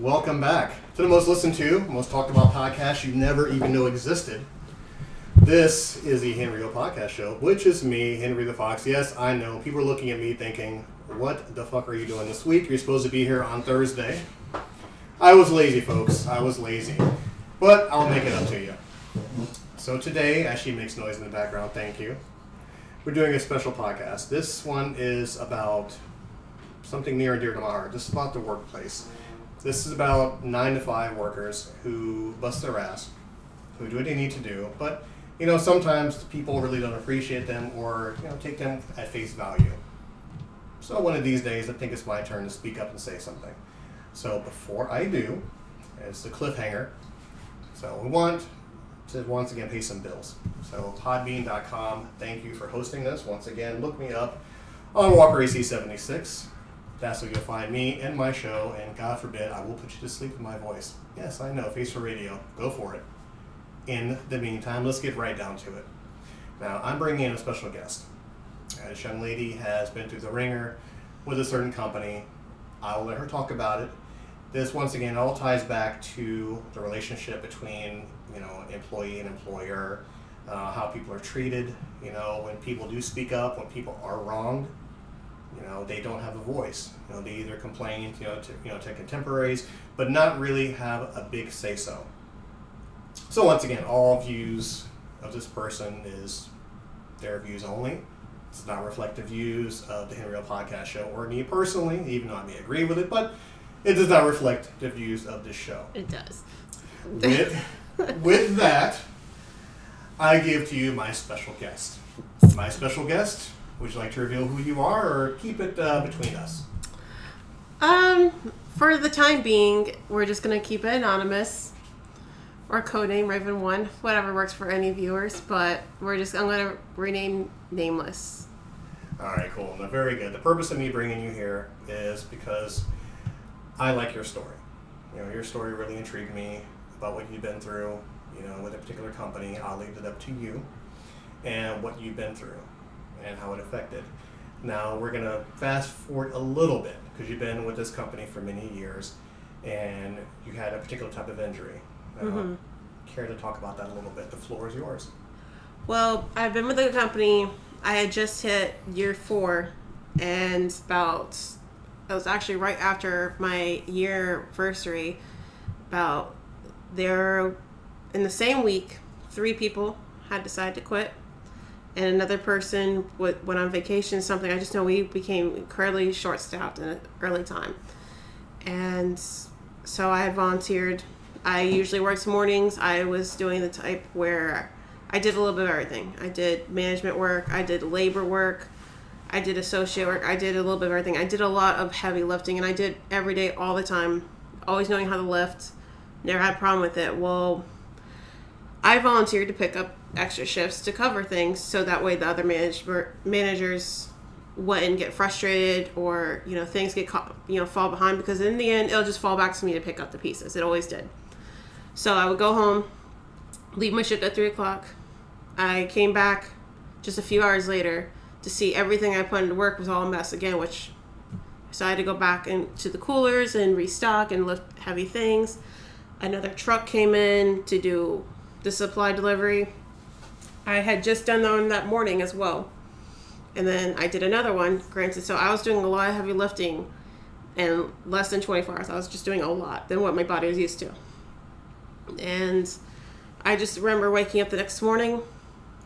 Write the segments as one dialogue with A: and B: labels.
A: Welcome back to the most listened to, most talked about podcast you never even know existed. This is the Henry O Podcast Show, which is me, Henry the Fox. Yes, I know people are looking at me thinking, "What the fuck are you doing this week? You're supposed to be here on Thursday." I was lazy, folks. I was lazy, but I'll make it up to you. So today, as she makes noise in the background, thank you. We're doing a special podcast. This one is about something near and dear to my heart. This is about the workplace. This is about nine to five workers who bust their ass, who do what they need to do, but you know sometimes people really don't appreciate them or you know take them at face value. So one of these days, I think it's my turn to speak up and say something. So before I do, it's the cliffhanger. So we want to once again pay some bills. So podbean.com, thank you for hosting this. Once again, look me up on Walker AC76. That's where you'll find me and my show, and God forbid I will put you to sleep with my voice. Yes, I know, face for radio. Go for it. In the meantime, let's get right down to it. Now, I'm bringing in a special guest. This young lady has been through the ringer with a certain company. I will let her talk about it. This, once again, all ties back to the relationship between, you know, employee and employer, uh, how people are treated, you know, when people do speak up, when people are wronged, you know, they don't have a voice. You know, they either complain, you know, to you know to contemporaries, but not really have a big say so. So once again, all views of this person is their views only. It's not reflective views of the Henry L Podcast Show or me personally, even though I may agree with it, but it does not reflect the views of this show.
B: It does.
A: With, with that, I give to you my special guest. My special guest, would you like to reveal who you are or keep it uh, between us?
B: Um, for the time being, we're just gonna keep it anonymous, or codename Raven One, whatever works for any viewers. But we're just I'm gonna rename nameless.
A: All right, cool. Now, very good. The purpose of me bringing you here is because I like your story. You know, your story really intrigued me about what you've been through. You know, with a particular company, I'll leave it up to you and what you've been through and how it affected. Now we're gonna fast forward a little bit because you've been with this company for many years, and you had a particular type of injury.
B: Mhm.
A: Care to talk about that a little bit? The floor is yours.
B: Well, I've been with the company. I had just hit year four, and about it was actually right after my year anniversary. About there, in the same week, three people had decided to quit, and another person went on vacation. Something I just know we became incredibly short staffed in an early time, and so I had volunteered. I usually worked mornings. I was doing the type where I did a little bit of everything. I did management work, I did labor work, I did associate work, I did a little bit of everything. I did a lot of heavy lifting and I did every day all the time, always knowing how to lift. Never had a problem with it. Well, I volunteered to pick up extra shifts to cover things so that way the other manage- managers wouldn't get frustrated or you know things get caught, you know fall behind because in the end it'll just fall back to me to pick up the pieces. It always did. So I would go home, leave my shift at three o'clock. I came back just a few hours later to see everything I put into work was all a mess again, which so I had to go back into the coolers and restock and lift heavy things. Another truck came in to do the supply delivery. I had just done one that morning as well. And then I did another one, granted. So I was doing a lot of heavy lifting in less than 24 hours. I was just doing a lot than what my body was used to. And I just remember waking up the next morning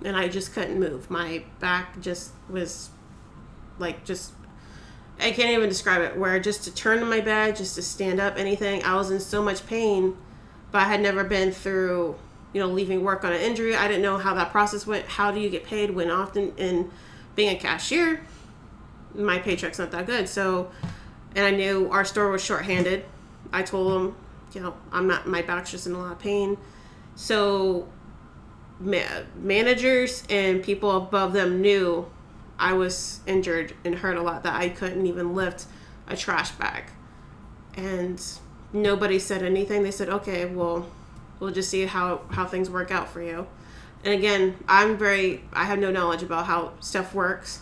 B: and I just couldn't move. My back just was like just I can't even describe it. Where just to turn in my bed, just to stand up, anything, I was in so much pain. But I had never been through, you know, leaving work on an injury. I didn't know how that process went. How do you get paid when often in being a cashier, my paycheck's not that good. So, and I knew our store was shorthanded. I told them, you know, I'm not. My back's just in a lot of pain. So, ma- managers and people above them knew I was injured and hurt a lot that I couldn't even lift a trash bag. And nobody said anything. They said, "Okay, well, we'll just see how how things work out for you." And again, I'm very I have no knowledge about how stuff works.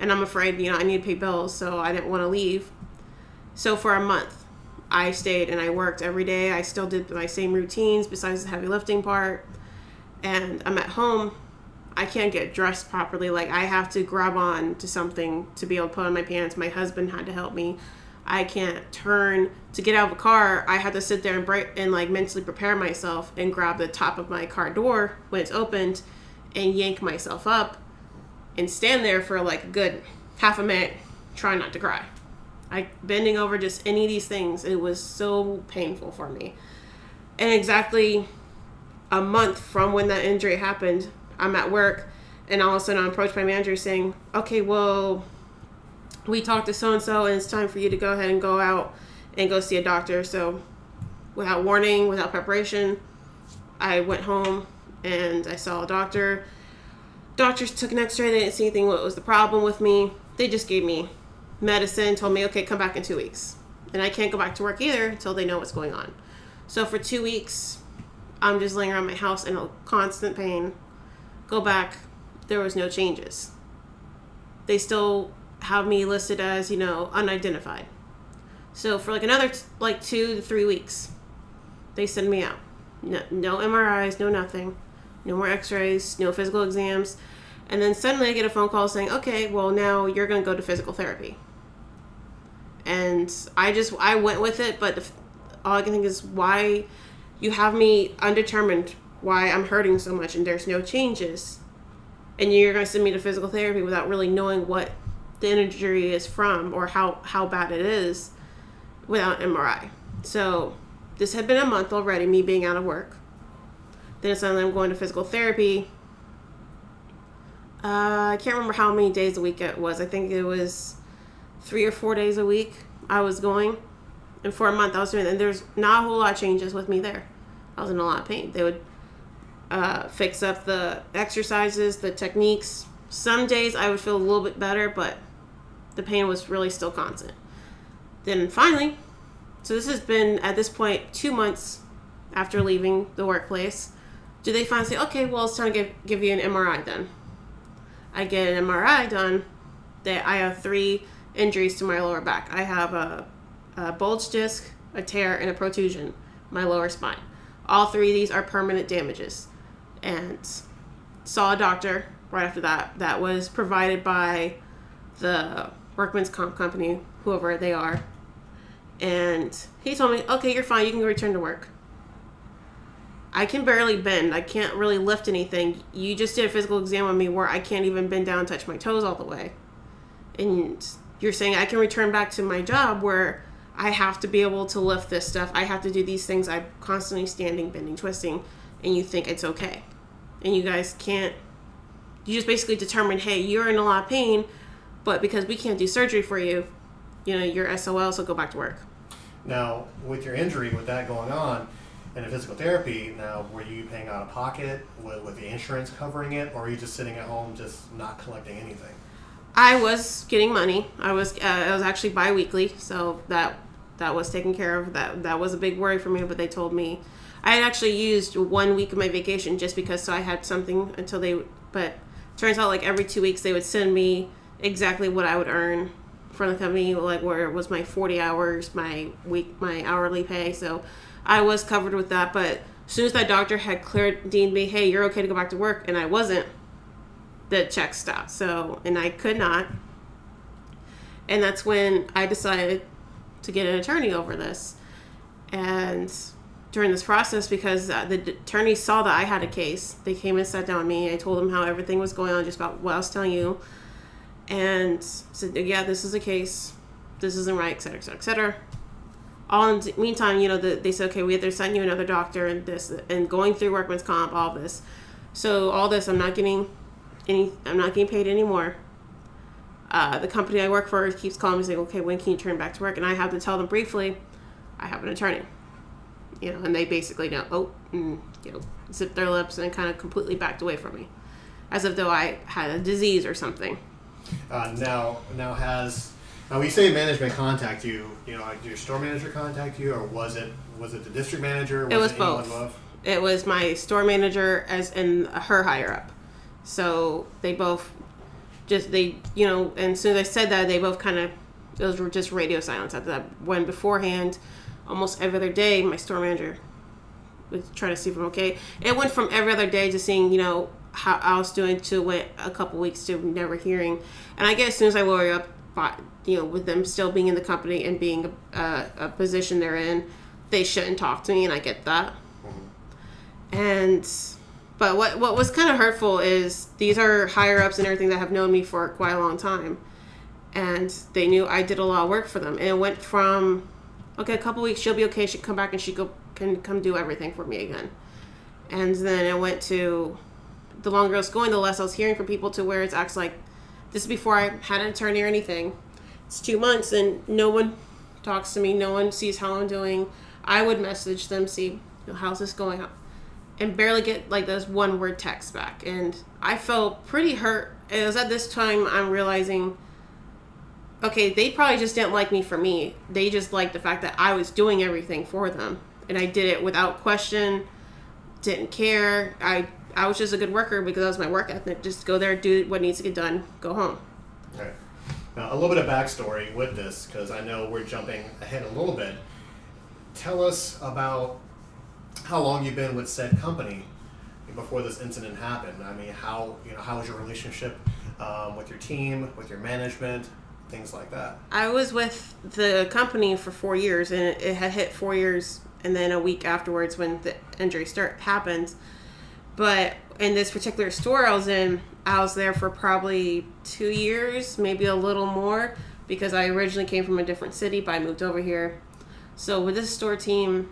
B: And I'm afraid, you know, I need to pay bills, so I didn't want to leave. So for a month, I stayed and I worked every day. I still did my same routines besides the heavy lifting part. And I'm at home. I can't get dressed properly. Like I have to grab on to something to be able to put on my pants. My husband had to help me. I can't turn to get out of a car. I had to sit there and break and like mentally prepare myself and grab the top of my car door when it's opened and yank myself up and stand there for like a good half a minute, trying not to cry. I bending over just any of these things, it was so painful for me. And exactly a month from when that injury happened, I'm at work and all of a sudden I'm approached by my manager saying, Okay, well, we talked to so and so and it's time for you to go ahead and go out and go see a doctor. So without warning, without preparation, I went home and I saw a doctor. Doctors took an x-ray, they didn't see anything what was the problem with me. They just gave me medicine, told me, okay, come back in two weeks. And I can't go back to work either until they know what's going on. So for two weeks, I'm just laying around my house in a constant pain. Go back, there was no changes. They still have me listed as, you know, unidentified. So for like another t- like two to three weeks, they send me out. No, no MRIs, no nothing, no more X-rays, no physical exams, and then suddenly I get a phone call saying, "Okay, well now you're going to go to physical therapy." And I just I went with it, but all I can think is why you have me undetermined why I'm hurting so much and there's no changes, and you're going to send me to physical therapy without really knowing what the injury is from or how how bad it is without MRI. So this had been a month already, me being out of work. Then suddenly I'm going to physical therapy. Uh, I can't remember how many days a week it was. I think it was three or four days a week I was going. And for a month I was doing it. And there's not a whole lot of changes with me there. I was in a lot of pain. They would uh, fix up the exercises, the techniques. Some days I would feel a little bit better, but the pain was really still constant. Then finally, so this has been at this point two months after leaving the workplace. Do they finally say, okay, well, it's time to give, give you an MRI then? I get an MRI done. That I have three injuries to my lower back. I have a, a bulge disc, a tear, and a protrusion, my lower spine. All three of these are permanent damages. And saw a doctor right after that. That was provided by the workman's comp company, whoever they are. And he told me, okay, you're fine. You can return to work. I can barely bend. I can't really lift anything. You just did a physical exam on me where I can't even bend down and touch my toes all the way. And you're saying I can return back to my job where I have to be able to lift this stuff. I have to do these things. I'm constantly standing, bending, twisting, and you think it's okay. And you guys can't, you just basically determine, hey, you're in a lot of pain, but because we can't do surgery for you, you know, you're SOL, so go back to work.
A: Now, with your injury, with that going on, and in physical therapy, now were you paying out of pocket with, with the insurance covering it, or are you just sitting at home just not collecting anything?
B: I was getting money. I was uh, it was actually biweekly, so that that was taken care of. That that was a big worry for me, but they told me I had actually used one week of my vacation just because so I had something until they. But turns out like every two weeks they would send me exactly what I would earn from the company, like where it was my forty hours, my week, my hourly pay. So I was covered with that. But as soon as that doctor had cleared deemed me, hey, you're okay to go back to work, and I wasn't, the check stopped. So and I could not. And that's when I decided to get an attorney over this. And during this process, because uh, the attorney saw that I had a case, they came and sat down with me. I told them how everything was going on, just about what I was telling you, and said, "Yeah, this is a case. This isn't right, et cetera, et cetera, et cetera." All in the meantime, you know, the, they said, "Okay, we have to send you another doctor," and this, and going through workman's comp, all this. So all this, I'm not getting any. I'm not getting paid anymore. Uh, the company I work for keeps calling me saying, "Okay, when can you turn back to work?" And I have to tell them briefly, I have an attorney. You know, and they basically know, oh, and, you know, zip their lips and kind of completely backed away from me, as if though I had a disease or something.
A: Uh, now, now has now we say management contact you. You know, like, did your store manager contact you, or was it was it the district manager? Was
B: it was
A: anyone
B: both.
A: above?
B: It was my store manager as and her higher up. So they both just they you know, and as soon as I said that, they both kind of those were just radio silence after that. When beforehand, almost every other day my store manager was trying to see if I'm okay. It went from every other day to seeing, you know, how I was doing to went a couple weeks to never hearing. And I guess as soon as I woke up, you know, with them still being in the company and being a, a, a position they're in, they shouldn't talk to me, and I get that. Mm-hmm. And but what what was kind of hurtful is these are higher ups and everything that have known me for quite a long time, and they knew I did a lot of work for them, and it went from okay, a couple weeks she'll be okay, she come back and she go can come do everything for me again, and then it went to the longer I was going, the less I was hearing from people to where it's actually like this is before I had an attorney or anything. It's two months and no one talks to me, no one sees how I'm doing. I would message them, see how's this going and barely get like those one word text back. And I felt pretty hurt. It was at this time I'm realizing, okay, they probably just didn't like me for me. They just liked the fact that I was doing everything for them, and I did it without question. Didn't care. I I was just a good worker because that was my work ethic. Just go there, do what needs to get done, go home.
A: Right. Now, a little bit of backstory with this, because I know we're jumping ahead a little bit. Tell us about how long you've been with said company before this incident happened. I mean, how you know how was your relationship um, with your team, with your management, things like that.
B: I was with the company for four years, and it had hit four years, and then a week afterwards, when the injury start happened but in this particular store I was in, I was there for probably two years, maybe a little more, because I originally came from a different city, but I moved over here. So with this store team,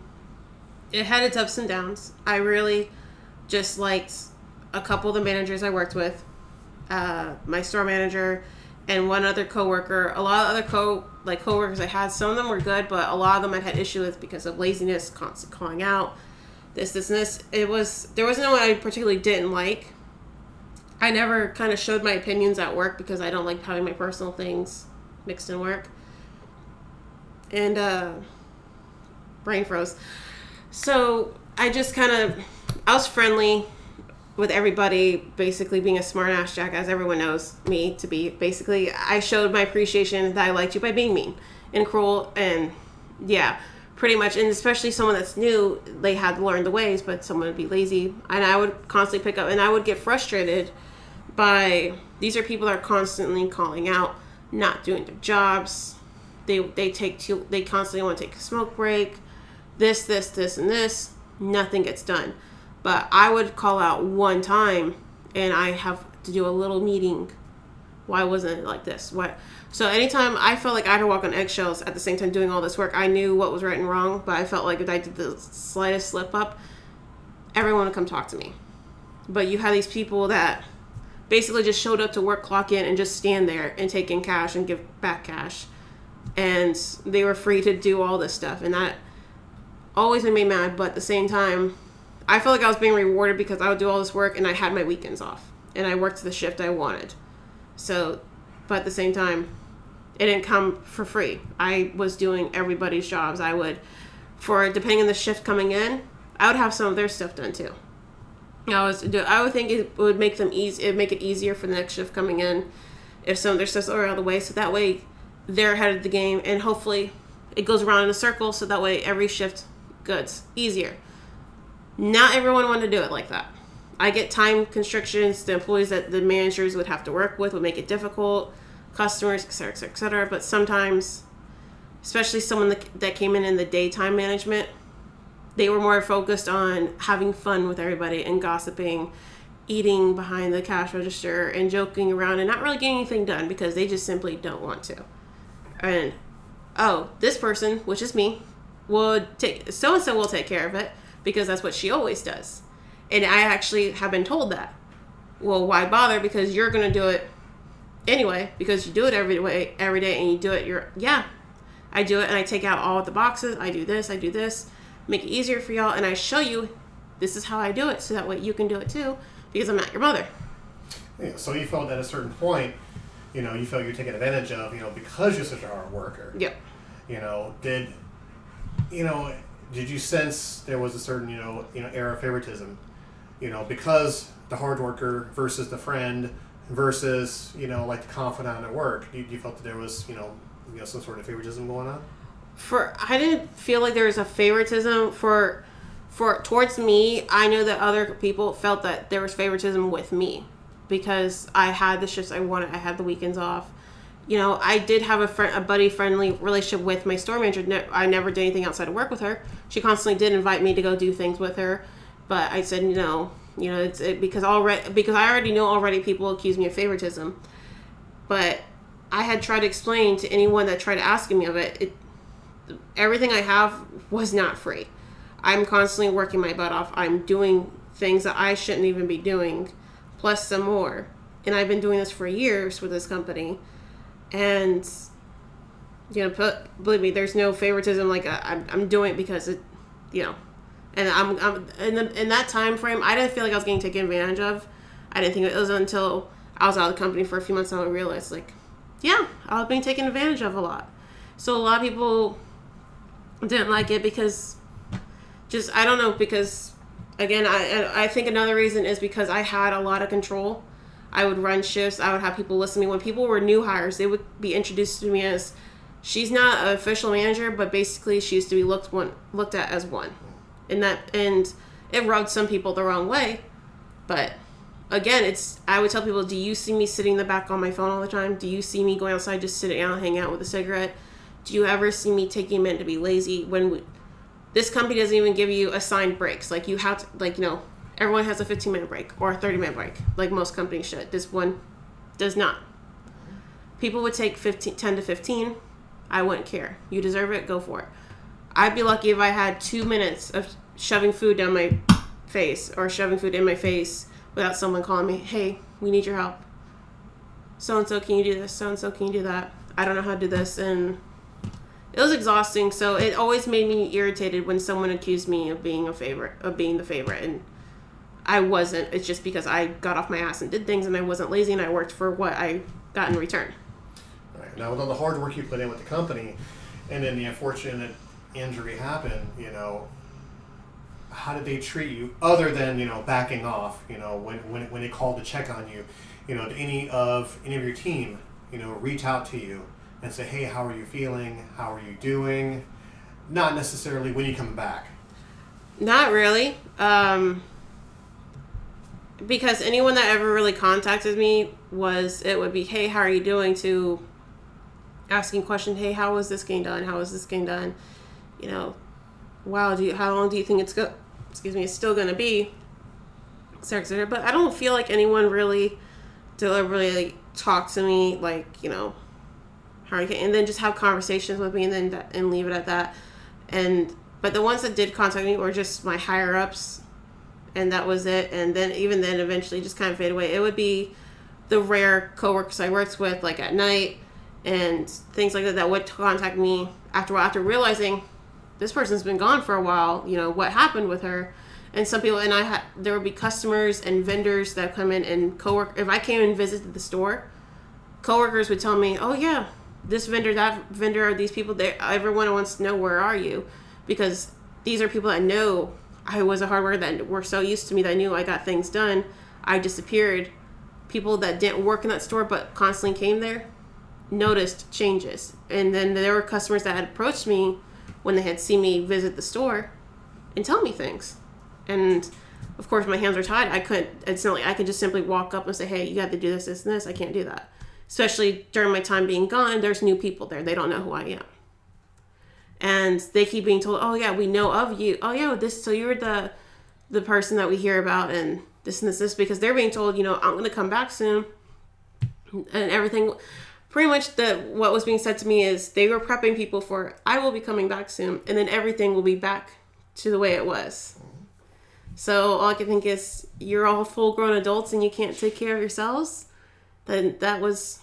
B: it had its ups and downs. I really just liked a couple of the managers I worked with, uh, my store manager, and one other coworker. A lot of other co like coworkers I had, some of them were good, but a lot of them I had issue with because of laziness, constant calling out, this, this, and this. It was there was no one I particularly didn't like. I never kind of showed my opinions at work because I don't like having my personal things mixed in work. And uh, brain froze. So I just kind of I was friendly with everybody, basically being a smart ass jack, as everyone knows me to be. Basically, I showed my appreciation that I liked you by being mean and cruel, and yeah pretty much and especially someone that's new they had to learn the ways but someone would be lazy. And i would constantly pick up and i would get frustrated by these are people that are constantly calling out not doing their jobs. They they take too they constantly want to take a smoke break. This this this and this nothing gets done. But i would call out one time and i have to do a little meeting. Why wasn't it like this? Why so anytime I felt like I had to walk on eggshells at the same time doing all this work, I knew what was right and wrong, but I felt like if I did the slightest slip up, everyone would come talk to me. But you had these people that basically just showed up to work, clock in, and just stand there and take in cash and give back cash. And they were free to do all this stuff. And that always made me mad, but at the same time, I felt like I was being rewarded because I would do all this work and I had my weekends off. And I worked the shift I wanted. So, but at the same time, it didn't come for free. I was doing everybody's jobs. I would, for depending on the shift coming in, I would have some of their stuff done too. I was. I would think it would make them easy. It make it easier for the next shift coming in, if some of their stuff's are out of the way. So that way, they're ahead of the game, and hopefully, it goes around in a circle. So that way, every shift goods easier. Not everyone wanted to do it like that. I get time constrictions. The employees that the managers would have to work with would make it difficult customers, et cetera, et cetera, et cetera. But sometimes, especially someone that, that came in in the daytime management, they were more focused on having fun with everybody and gossiping, eating behind the cash register and joking around and not really getting anything done because they just simply don't want to. And oh, this person, which is me, would take so and so will take care of it because that's what she always does. And I actually have been told that. Well, why bother? Because you're going to do it anyway because you do it every way every day and you do it you're yeah. I do it and i take out all the boxes. I do this i do this. Make it easier for y'all and i show you this is how i do it so that way you can do it too because i'm not your mother.
A: Yeah, so you felt at a certain point you know you felt you're taken advantage of you know because you're such a hard worker.
B: Yep.
A: You know did you know did you sense there was a certain you know you know era of favoritism? You know because the hard worker versus the friend versus you know like the confidant at work? You, you felt that there was you know you know some sort of favoritism going on?
B: for I didn't feel like there was a favoritism for for towards me. I know that other people felt that there was favoritism with me because I had the shifts I wanted. I had the weekends off. You know, I did have a friend, a buddy friendly relationship with my store manager. I never did anything outside of work with her. She constantly did invite me to go do things with her, but I said no. You know, it's it, because already because I already know already people accuse me of favoritism, but I had tried to explain to anyone that tried to ask me of it, it everything I have was not free. I'm constantly working my butt off. I'm doing things that I shouldn't even be doing, plus some more. And I've been doing this for years with this company. And, you know, put, believe me, there's no favoritism. Like, I'm, I'm doing it because it, you know, and I'm, I'm in, the, in that time frame, I didn't feel like I was getting taken advantage of. I didn't think it was until I was out of the company for a few months and I realized, like, yeah, I was being taken advantage of a lot. So a lot of people didn't like it because just I don't know because again I I think another reason is because I had a lot of control. I would run shifts. I would have people listen to me when people were new hires. They would be introduced to me as she's not an official manager, but basically she used to be looked one looked at as one, and that and it rubbed some people the wrong way. But again, it's I would tell people, do you see me sitting in the back on my phone all the time? Do you see me going outside just sitting down, hang out with a cigarette? Do you ever see me taking a minute to be lazy when we, this company doesn't even give you assigned breaks? Like you have to, like you know, everyone has a 15 minute break or a 30 minute break, like most companies should. This one does not. People would take 15, 10 to 15. I wouldn't care. You deserve it. Go for it. I'd be lucky if I had two minutes of shoving food down my face or shoving food in my face without someone calling me, hey, we need your help. So and so, can you do this? So and so, can you do that? I don't know how to do this. And it was exhausting. So it always made me irritated when someone accused me of being a favorite, of being the favorite. And I wasn't. It's just because I got off my ass and did things and I wasn't lazy and I worked for what I got in return.
A: Right. Now, with all the hard work you put in with the company and then the unfortunate injury happen, you know, how did they treat you other than you know backing off you know when when, when they called to check on you? You know did any of any of your team you know reach out to you and say hey how are you feeling? How are you doing? Not necessarily when you come back.
B: Not really um, because anyone that ever really contacted me was it would be hey how are you doing? to asking question hey how was this getting done? How was this getting done you know wow do you how long do you think it's go excuse me, it's still going to be sex But I don't feel like anyone really deliberately talked to me like, you know, how you can, and then just have conversations with me and then and leave it at that. And but the ones that did contact me were just my higher ups and that was it. And then even then eventually just kind of fade away. It would be the rare coworkers I worked with like at night and things like that that would contact me after after realizing this person's been gone for a while. You know what happened with her? And some people and I had there would be customers and vendors that come in and cowork. If I came and visited the store, coworkers would tell me, "Oh yeah, this vendor, that vendor, or these people. There, everyone wants to know where are you, because these are people that know I was a hard worker that were so used to me that I knew I got things done. I disappeared. People that didn't work in that store but constantly came there noticed changes. And then there were customers that had approached me when they had seen me visit the store and tell me things. And of course, my hands are tied. I couldn't, it's not like I could just simply walk up and say, hey, you got to do this, this, and this. I can't do that. Especially during my time being gone, there's new people there. They don't know who I am. And they keep being told, oh, yeah, we know of you. Oh, yeah, this, so you're the, the person that we hear about and this and this, this, because they're being told, you know, I'm going to come back soon and everything pretty much the what was being said to me is they were prepping people for I will be coming back soon, and then everything will be back to the way it was. So all I can think is you're all full grown adults and you can't take care of yourselves. Then that was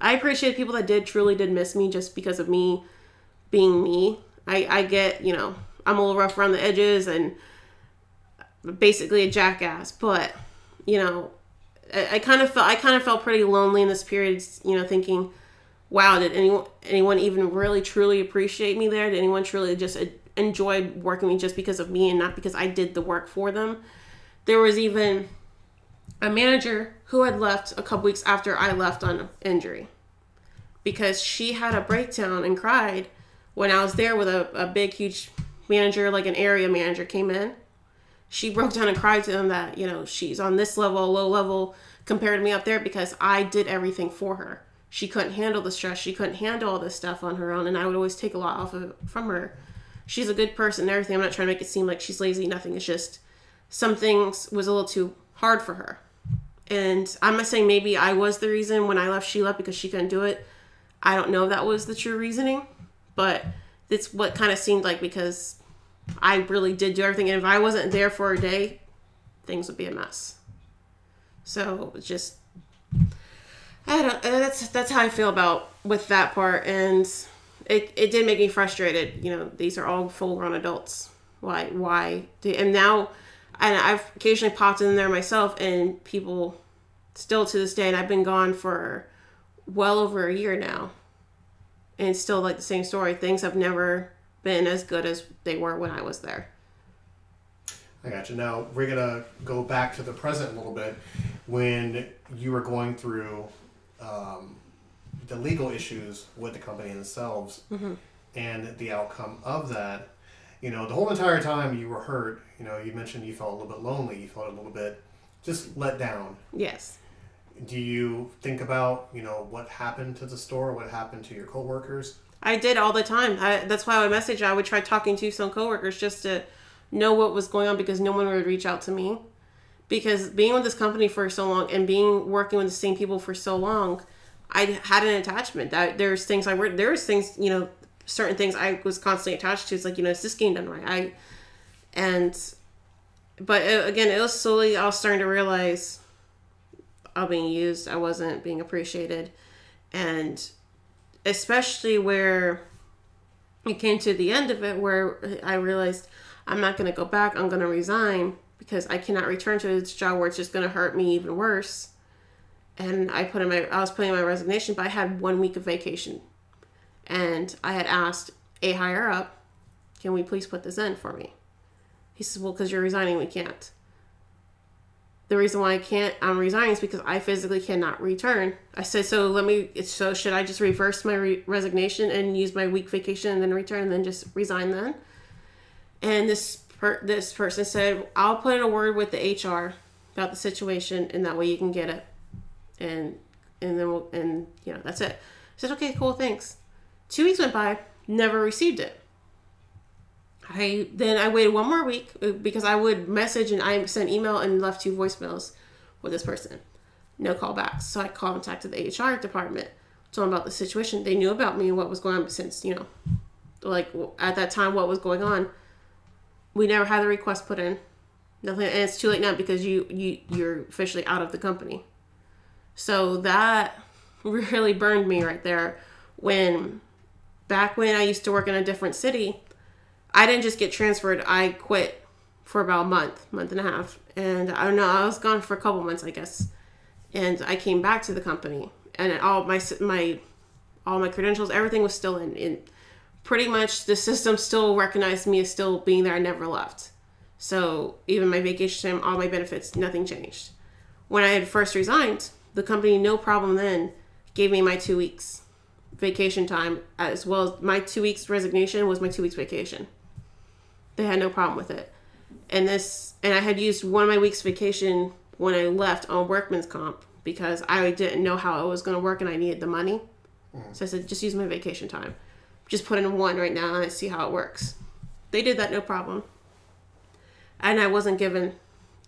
B: I appreciate people that did truly did miss me just because of me being me. I, I get, you know, I'm a little rough around the edges and basically a jackass, but you know, I, kind of felt I kind of felt pretty lonely in this period. You know, thinking, "Wow, did anyone anyone even really truly appreciate me there? Did anyone truly just uh, enjoy working with me just because of me and not because I did the work for them?" There was even a manager who had left a couple weeks after I left on injury because she had a breakdown and cried when I was there with a, a big, huge manager, like an area manager came in, she broke down and cried to them that, you know, she's on this level, low level compared to me up there because I did everything for her. She couldn't handle the stress. She couldn't handle all this stuff on her own. And I would always take a lot off of from her. She's a good person and everything. I'm not trying to make it seem like she's lazy, nothing. It's just some things was a little too hard for her. And I'm not saying maybe I was the reason when I left, she left because she couldn't do it. I don't know if that was the true reasoning, but it's what kind of seemed like because I really did do everything. And if I wasn't there for a day, things would be a mess. So just, I don't. uh, That's that's how I feel about with that part, and it it did make me frustrated. You know, these are all full grown adults. Why why? Do, and now, and I've occasionally popped in there myself, and people still to this day, and I've been gone for well over a year now, and it's still like the same story. Things have never been as good as they were when I was there.
A: I got you. Now we're gonna go back to the present a little bit. When you were going through um, the legal issues with the company themselves and the outcome of that, you know, the whole entire time you were hurt. You know, you mentioned you felt a little bit lonely. You felt a little bit just let down.
B: Yes.
A: Do you think about you know what happened to the store? What happened to your coworkers?
B: I did all the time. I, that's why I would message. I would try talking to some coworkers just to know what was going on because no one would reach out to me. Because being with this company for so long and being working with the same people for so long, I had an attachment. That there's things I worked. There's things you know, certain things I was constantly attached to. It's like you know, is this getting done right? I, and, but uh, again, it was slowly. I was starting to realize, I was being used. I wasn't being appreciated, and especially where it came to the end of it where I realized I'm not going to go back. I'm going to resign because I cannot return to this job where it's just going to hurt me even worse. And I put in my I was putting in my resignation, but I had one week of vacation, and I had asked a higher up, "Can we please put this in for me?" He says, "Well, because you're resigning, we can't." The reason why I can't I'm resigning is because I physically cannot return. I said, so let me. So should I just reverse my re- resignation and use my week vacation and then return and then just resign then? And this per- this person said, I'll put in a word with the HR about the situation, and that way you can get it, and and then we'll and you know that's it. I said, okay, cool, thanks. Two weeks went by, never received it. I then I waited one more week uh, because I would message and I sent email and left two voicemails with this person. No callbacks. So I contacted the HR department, told them about the situation. They knew about me and what was going on since, you know, like at that time what was going on. We never had the request put in. Nothing and it's too late now because you you you're officially out of the company. So that really burned me right there when back when I used to work in a different city, I didn't just get transferred. I quit for about a month, month and a half, and I don't know. I was gone for a couple months, I guess, and I came back to the company, and all my my all my credentials, everything was still in. in pretty much, the system still recognized me as still being there. I never left. So even my vacation time, all my benefits, nothing changed. When I had first resigned, the company, no problem then, gave me my two weeks vacation time as well as my two weeks resignation was my two weeks vacation. They had no problem with it. And this and I had used one of my weeks vacation when I left on workman's comp because I didn't know how it was going to work and I needed the money. So I said, just use my vacation time. Just put in one right now and I see how it works. They did that no problem. And I wasn't given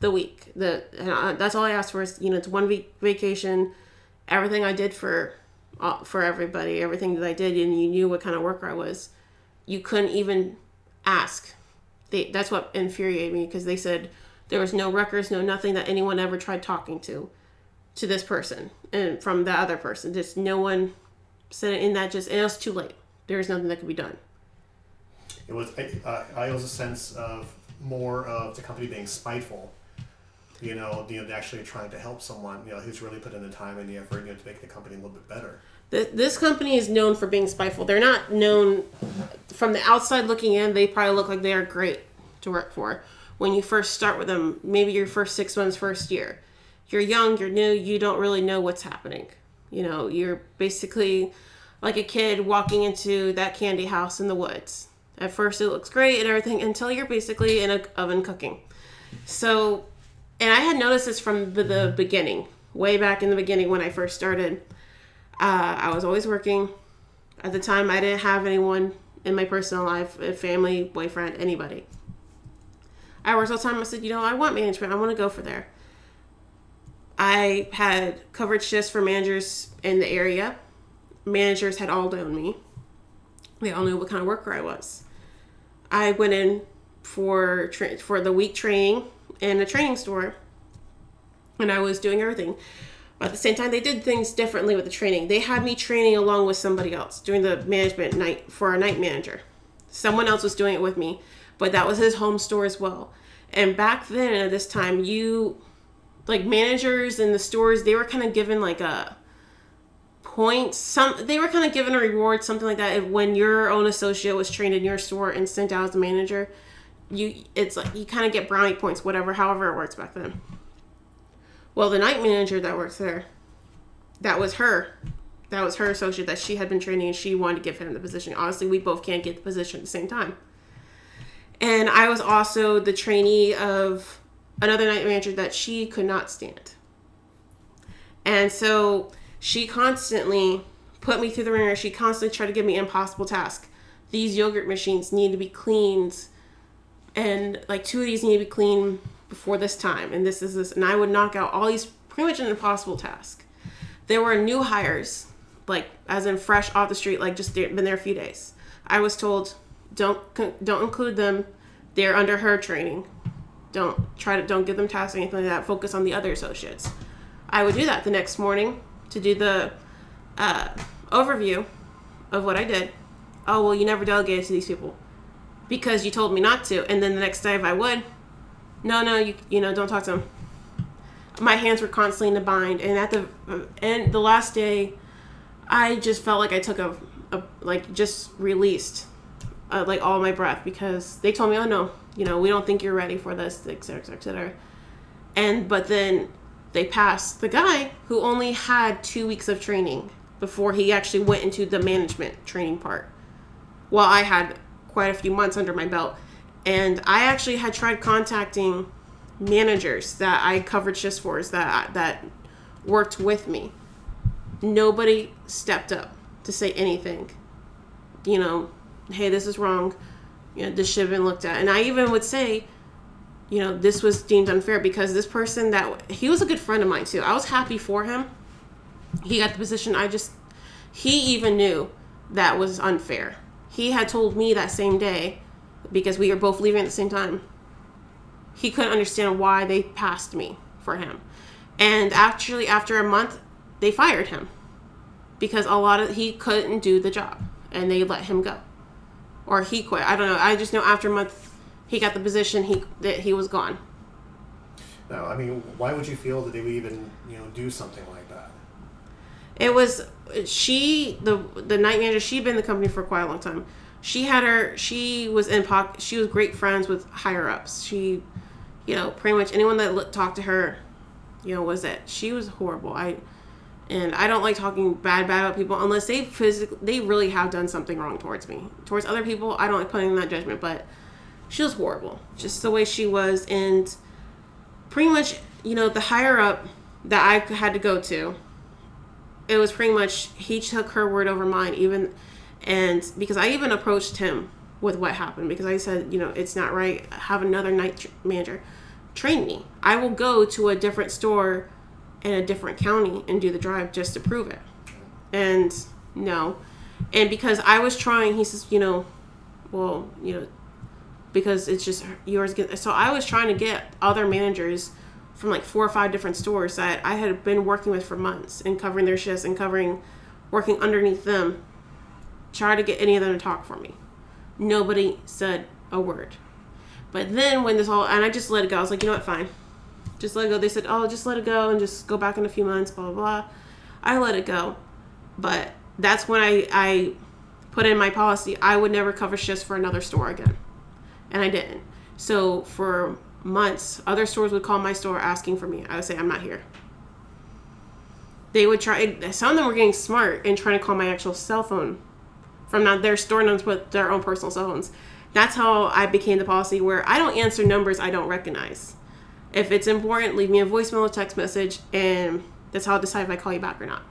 B: the week. The and I, that's all I asked for is you know it's one week vacation. Everything I did for uh, for everybody, everything that I did, and you knew what kind of worker I was. You couldn't even ask. They, that's what infuriated me because they said there was no records, no nothing that anyone ever tried talking to, to this person and from the other person. Just no one said it in that. Just and it was too late. There was nothing that could be done.
A: It was uh, I was a sense of more of the company being spiteful. You know, you know, actually trying to help someone, you know, who's really put in the time and the effort, you know, to make the company a little bit better.
B: Th- This company is known for being spiteful. They're not known from the outside looking in. They probably look like they are great to work for. When you first start with them, maybe your first six months, first year, you're young, you're new, you don't really know what's happening. You know, you're basically like a kid walking into that candy house in the woods. At first, it looks great and everything until you're basically in an oven cooking. So, and I had noticed this from the beginning, way back in the beginning when I first started. Uh, I was always working. At the time, I didn't have anyone in my personal life, family, boyfriend, anybody. I worked all the time. I said, you know, I want management. I want to go for there. I had coverage shifts for managers in the area. Managers had all known me. They all knew what kind of worker I was. I went in for tra- for the week training in a training store, and I was doing everything. At the same time, they did things differently with the training. They had me training along with somebody else doing the management night for our night manager. Someone else was doing it with me, but that was his home store as well. And back then, at this time, you like managers in the stores, they were kind of given like a points. Some they were kind of given a reward, something like that. If when your own associate was trained in your store and sent out as a manager, you it's like you kind of get brownie points, whatever, however it works back then. Well, the night manager that works there, that was her. That was her associate that she had been training and she wanted to give him the position. Honestly, we both can't get the position at the same time. And I was also the trainee of another night manager that she could not stand. And so she constantly put me through the ringer. She constantly tried to give me impossible tasks. These yogurt machines need to be cleaned, and like two of these need to be cleaned before this time, and this is this. And I would knock out all these pretty much an impossible task. There were new hires, like as in fresh off the street, like just been there a few days. I was told, don't don't include them. They're under her training. Don't try to don't give them tasks or anything like that. Focus on the other associates. I would do that the next morning to do the uh, overview of what I did. Oh well, you never delegated to these people because you told me not to. And then the next day, if I would, no, no, you you know, don't talk to them. My hands were constantly in a bind, and at the and the last day, I just felt like I took a, a like just released uh, like all my breath because they told me, oh no, you know, we don't think you're ready for this, et cetera, et cetera, et cetera. And but then they passed the guy who only had two weeks of training before he actually went into the management training part. Well, I had quite a few months under my belt, and I actually had tried contacting managers that I covered shifts for that that worked with me. Nobody stepped up to say anything. You know, hey, this is wrong. You know, this should have been looked at. And I even would say, you know, this was deemed unfair because this person that he was a good friend of mine too. I was happy for him. He got the position. I just, he even knew that was unfair. He had told me that same day because we were both leaving at the same time. He couldn't understand why they passed me for him. And actually, after a month, they fired him because a lot of he couldn't do the job and they let him go or he quit. I don't know. I just know after a month he got the position he that he was gone.
A: No, I mean, why would you feel that they would even you know do something like that?
B: It was she the the night manager. She'd been in the company for quite a long time. She had her. She was in pocket. She was great friends with higher ups. She, you know, pretty much anyone that talked to her, you know, was it. She was horrible. I and I don't like talking bad bad about people unless they physically they really have done something wrong towards me. Towards other people, I don't like putting in that judgment, but she was horrible. Just the way she was and pretty much, you know, the higher up that I had to go to, it was pretty much he took her word over mine even and because I even approached him with what happened because I said, you know, it's not right. Have another night manager train me. I will go to a different store in a different county and do the drive just to prove it. And no. And because I was trying, he says, you know, well, you know, because it's just yours. So I was trying to get other managers from like four or five different stores that I had been working with for months and covering their shifts and covering, working underneath them, try to get any of them to talk for me. Nobody said a word. But then when this all, and I just let it go. I was like, you know what, fine just let it go. They said, oh, just let it go and just go back in a few months, blah, blah, blah. I let it go. But that's when I, I put in my policy I would never cover shifts for another store again. And I didn't. So for months, other stores would call my store asking for me. I would say, I'm not here. they would try. Some of them were getting smart and trying to call my actual cell phone from not their store numbers, but their own personal cell phones. That's how I became the policy where I don't answer numbers I don't recognize. If it's important, leave me a voicemail or text message, and that's how I'll decide if I call you back or not.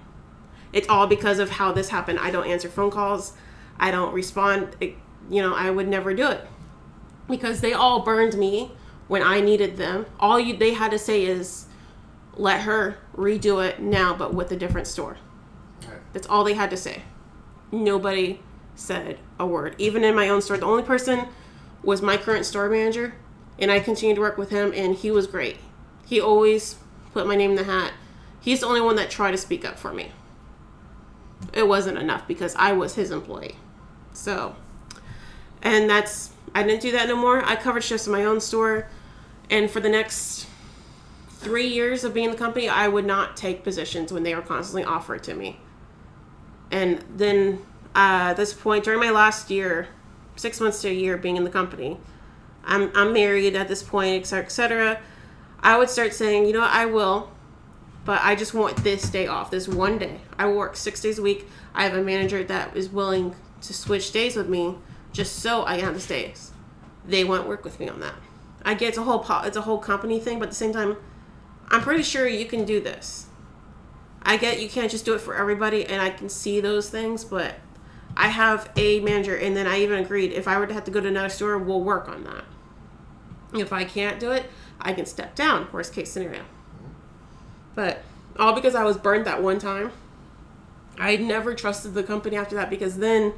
B: It's all because of how this happened. I don't answer phone calls. I don't respond. It, you know, I would never do it because they all burned me when I needed them. All you they had to say is, "Let her redo it now, but with a different store." That's all they had to say. Nobody said a word. Even in my own store, the only person was my current store manager, and I continued to work with him, and he was great. He always put my name in the hat. He's the only one that tried to speak up for me. It wasn't enough because I was his employee. So, and that's, I didn't do that no more. I covered shifts in my own store, and for the next three years of being in the company, I would not take positions when they were constantly offered to me. And then uh, at this point, during my last year, six months to a year being in the company, I'm, I'm married at this point, et cetera, et cetera. I would start saying, you know, I will, but I just want this day off, this one day. I work six days a week. I have a manager that is willing to switch days with me just so I can have the days. They won't work with me on that. I get it's a whole po- it's a whole company thing, but at the same time, I'm pretty sure you can do this. I get you can't just do it for everybody, and I can see those things, but I have a manager, and then I even agreed if I were to have to go to another store, we'll work on that. If I can't do it, I can step down. Worst case scenario. But all because I was burned that one time. I never trusted the company after that because then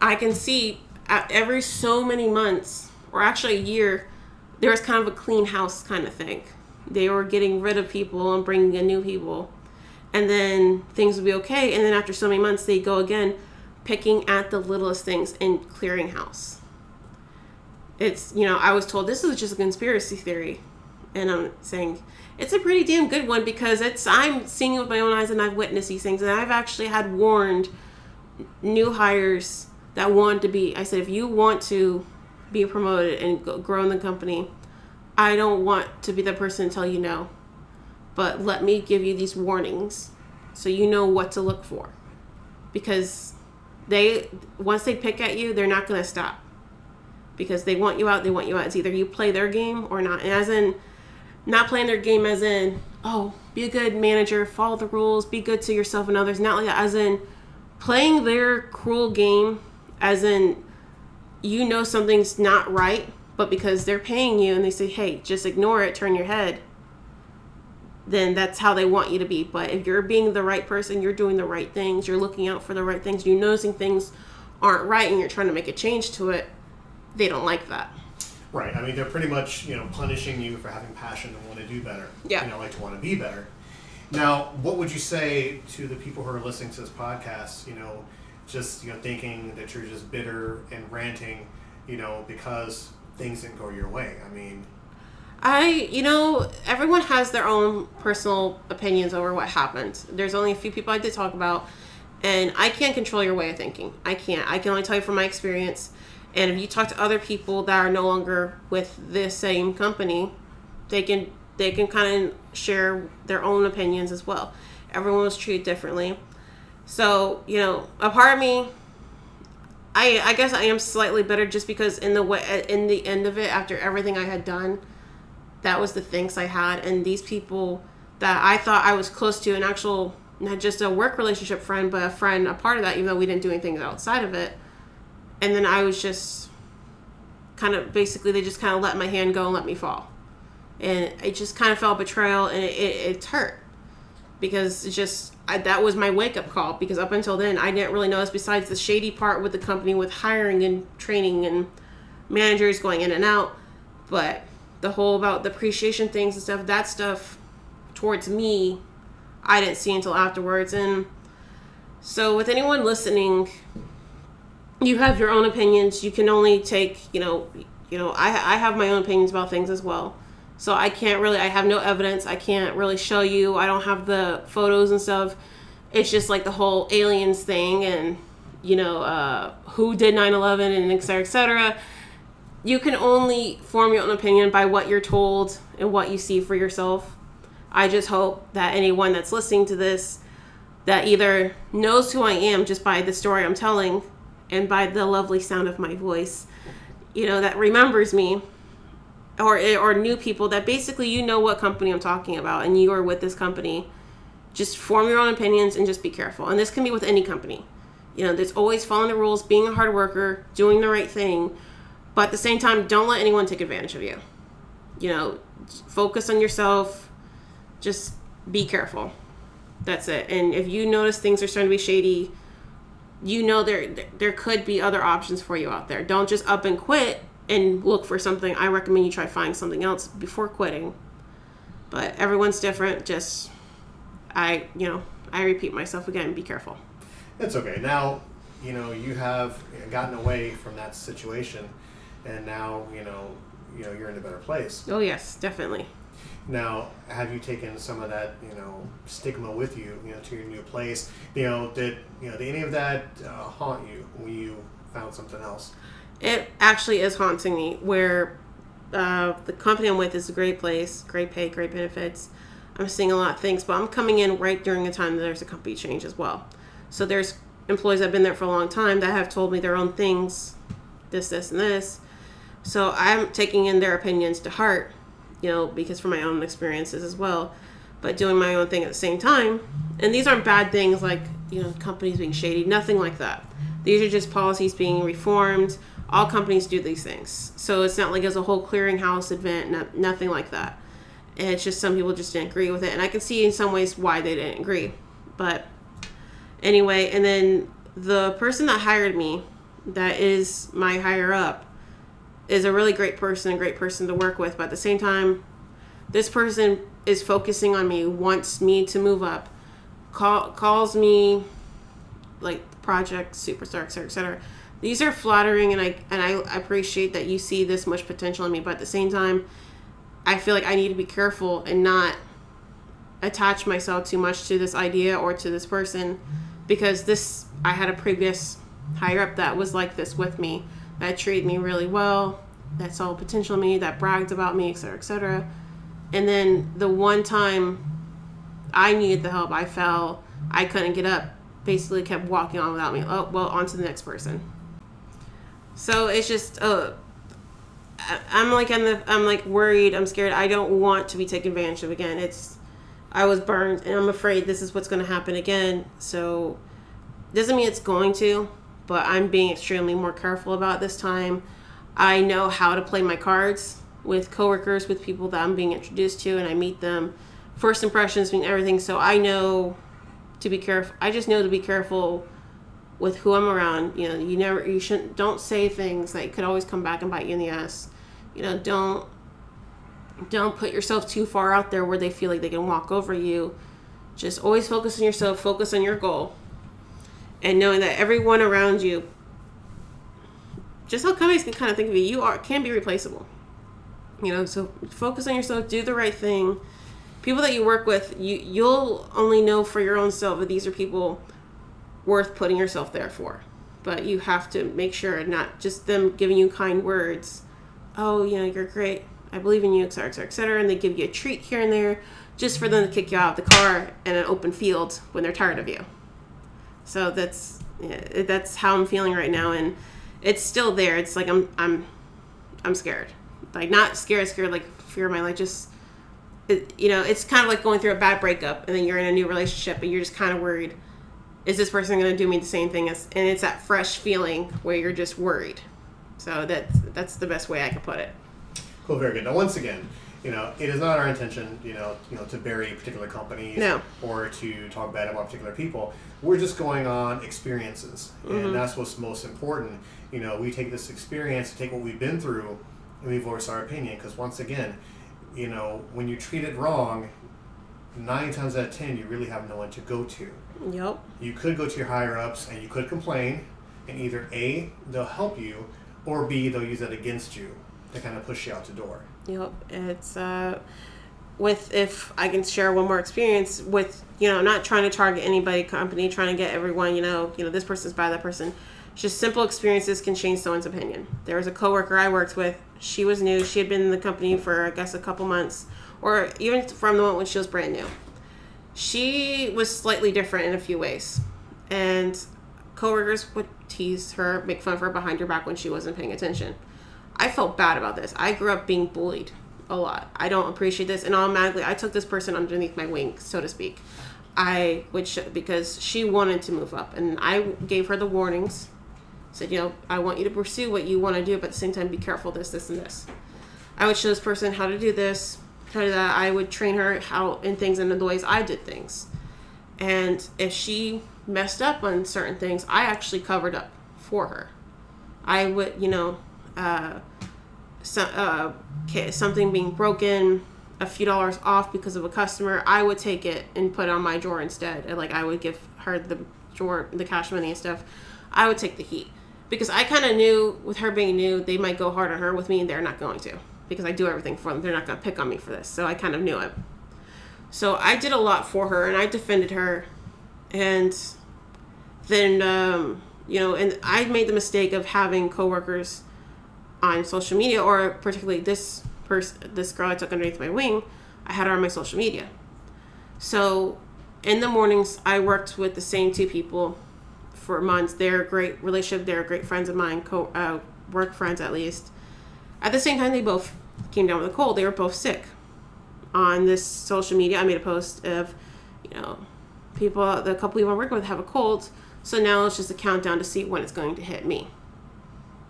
B: I can see at every so many months, or actually a year, there was kind of a clean house kind of thing. They were getting rid of people and bringing in new people. And then things would be okay. And then after so many months, they go again, picking at the littlest things in clearing house. It's, you know, I was told this is just a conspiracy theory. And I'm saying it's a pretty damn good one because it's, I'm seeing it with my own eyes and I've witnessed these things. And I've actually had warned new hires that want to be, I said, if you want to be promoted and grow in the company, I don't want to be the person to tell you no, but let me give you these warnings so you know what to look for. Because they, once they pick at you, they're not going to stop. Because they want you out, they want you out. It's either you play their game or not. And as in, not playing their game as in, oh, be a good manager, follow the rules, be good to yourself and others. Not like that. As in, playing their cruel game, as in, you know something's not right, but because they're paying you and they say, hey, just ignore it, turn your head, then that's how they want you to be. But if you're being the right person, you're doing the right things, you're looking out for the right things, you're noticing things aren't right and you're trying to make a change to it, they don't like that.
A: Right. I mean, they're pretty much you know punishing you for having passion and want to do better.
B: Yeah.
A: You know, like to want to be better. Now, what would you say to the people who are listening to this podcast? You know, just you know thinking that you're just bitter and ranting, you know, because things didn't go your way. I mean,
B: I, you know, everyone has their own personal opinions over what happened. There's only a few people I did talk about, and I can't control your way of thinking. I can't. I can only tell you from my experience. And if you talk to other people that are no longer with this same company, they can they can kind of share their own opinions as well. Everyone was treated differently. So, you know, a part of me I I guess I am slightly bitter just because in the way in the end of it after everything I had done, that was the things I had. And these people that I thought I was close to an actual not just a work relationship friend, but a friend, a part of that, even though we didn't do anything outside of it. And then I was just kind of basically they just kind of let my hand go and let me fall, and it just kind of felt betrayal and it, it, it hurt. Because it's just I, that was my wake up call because up until then I didn't really notice besides the shady part with the company with hiring and training and managers going in and out, but the whole about the appreciation things and stuff that stuff towards me I didn't see until afterwards. And so with anyone listening you have your own opinions. You can only take you know you know I, I have my own opinions about things as well. So i can't really i have no evidence. I can't really show you. I don't have the photos and stuff. It's just like the whole aliens thing and you know uh, who did 9-11 and et cetera et cetera you can only form your own opinion by what you're told and what you see for yourself I just hope that anyone that's listening to this that either knows who I am just by the story I'm telling and by the lovely sound of my voice, you know, that remembers me or or new people that basically you know what company I'm talking about and you are with this company. Just form your own opinions and just be careful. And this can be with any company. You know, there's always following the rules, being a hard worker, doing the right thing, but at the same time, don't let anyone take advantage of you. You know, focus on yourself. Just be careful. That's it. And if you notice things are starting to be shady, you know there there could be other options for you out there. Don't just up and quit and look for something. I recommend you try finding something else before quitting. But everyone's different. Just I, you know, I repeat myself again, be careful.
A: It's okay. Now, you know, you have gotten away from that situation and now, you know, you know, you're in a better place.
B: Oh yes, definitely.
A: Now, have you taken some of that, you know, stigma with you, you know, to your new place? You know, did you know did any of that uh, haunt you when you found something else?
B: It actually is haunting me. Where uh, the company I'm with is a great place, great pay, great benefits. I'm seeing a lot of things, but I'm coming in right during a time that there's a company change as well. So there's employees that have been there for a long time that have told me their own things, this, this, and this. So I'm taking in their opinions to heart you know, because from my own experiences as well, but doing my own thing at the same time. And these aren't bad things like, you know, companies being shady, nothing like that. These are just policies being reformed. All companies do these things. So it's not like it's a whole clearinghouse event, no, nothing like that. And It's just some people just didn't agree with it. And I can see in some ways why they didn't agree. But anyway, and then the person that hired me, that is my higher up, is a really great person, a great person to work with, but at the same time, this person is focusing on me, wants me to move up, call, calls me like project superstar, etc., etc. These are flattering, and I and I appreciate that you see this much potential in me. But at the same time, I feel like I need to be careful and not attach myself too much to this idea or to this person, because this I had a previous higher up that was like this with me that treated me really well, that saw potential in me, that bragged about me, etc., etc. And then the one time I needed the help, I fell, I couldn't get up, basically kept walking on without me. Oh, well, on to the next person. So it's just, uh, I'm like, the, I'm like worried, I'm scared. I don't want to be taken advantage of again. It's, I was burned and I'm afraid this is what's going to happen again. So, doesn't mean it's going to, but I'm being extremely more careful about this time. I know how to play my cards with coworkers, with people that I'm being introduced to, and I meet them. First impressions mean everything, so I know to be careful. I just know to be careful with who I'm around. You know, you never, you shouldn't, don't say things that could always come back and bite you in the ass. You know, don't, don't put yourself too far out there where they feel like they can walk over you. Just always focus on yourself, focus on your goal and knowing that everyone around you just how companies can kind of think of you you are can be replaceable. You know so focus on yourself do the right thing. People that you work with you you'll only know for your own self that these are people worth putting yourself there for. But you have to make sure not just them giving you kind words oh you know you're great. I believe in you etc etc etc and they give you a treat here and there just for them to kick you out of the car in an open field when they're tired of you so that's yeah, that's how I'm feeling right now, and it's still there. It's like I'm I'm I'm scared, like not scared, scared like fear of my life. Just it, you know, it's kind of like going through a bad breakup, and then you're in a new relationship, and you're just kind of worried. Is this person going to do me the same thing as? And it's that fresh feeling where you're just worried. So that's that's the best way I could put it.
A: Cool, very good. Now, once again, you know, it is not our intention, you know, you know, to bury particular companies
B: no.
A: or to talk bad about particular people. We're just going on experiences, mm-hmm. and that's what's most important. You know, we take this experience, take what we've been through, and we voice our opinion. Because once again, you know, when you treat it wrong, nine times out of ten, you really have no one to go to.
B: Yep.
A: You could go to your higher ups and you could complain, and either a they'll help you, or b they'll use that against you to kind of push you out the door.
B: Yep, it's uh, with if I can share one more experience with you know not trying to target anybody company, trying to get everyone you know you know this person's by that person. Just simple experiences can change someone's opinion. There was a coworker I worked with. She was new. She had been in the company for I guess a couple months. or even from the moment when she was brand new. She was slightly different in a few ways, and coworkers would tease her, make fun of her behind her back when she wasn't paying attention. I felt bad about this. I grew up being bullied a lot. I don't appreciate this, and automatically I took this person underneath my wing, so to speak. I would show because she wanted to move up, and I gave her the warnings. Said, you know, I want you to pursue what you want to do, but at the same time, be careful this, this, and this. I would show this person how to do this, how to that. I would train her how in things and in the ways I did things. And if she messed up on certain things, I actually covered up for her. I would, you know, uh, so, uh, something being broken, a few dollars off because of a customer, I would take it and put it on my drawer instead. And like I would give her the drawer, the cash money and stuff. I would take the heat because I kind of knew with her being new, they might go hard on her with me, and they're not going to because I do everything for them. They're not going to pick on me for this. So I kind of knew it. So I did a lot for her, and I defended her, and then um, you know, and I made the mistake of having coworkers on social media, or particularly this person, this girl I took underneath my wing, I had her on my social media. So in the mornings, I worked with the same two people for months. They're a great relationship. They're great friends of mine, co- uh, work friends at least. At the same time, they both came down with a cold. They were both sick. On this social media, I made a post of, you know, people, the couple I'm working with have a cold. So now it's just a countdown to see when it's going to hit me.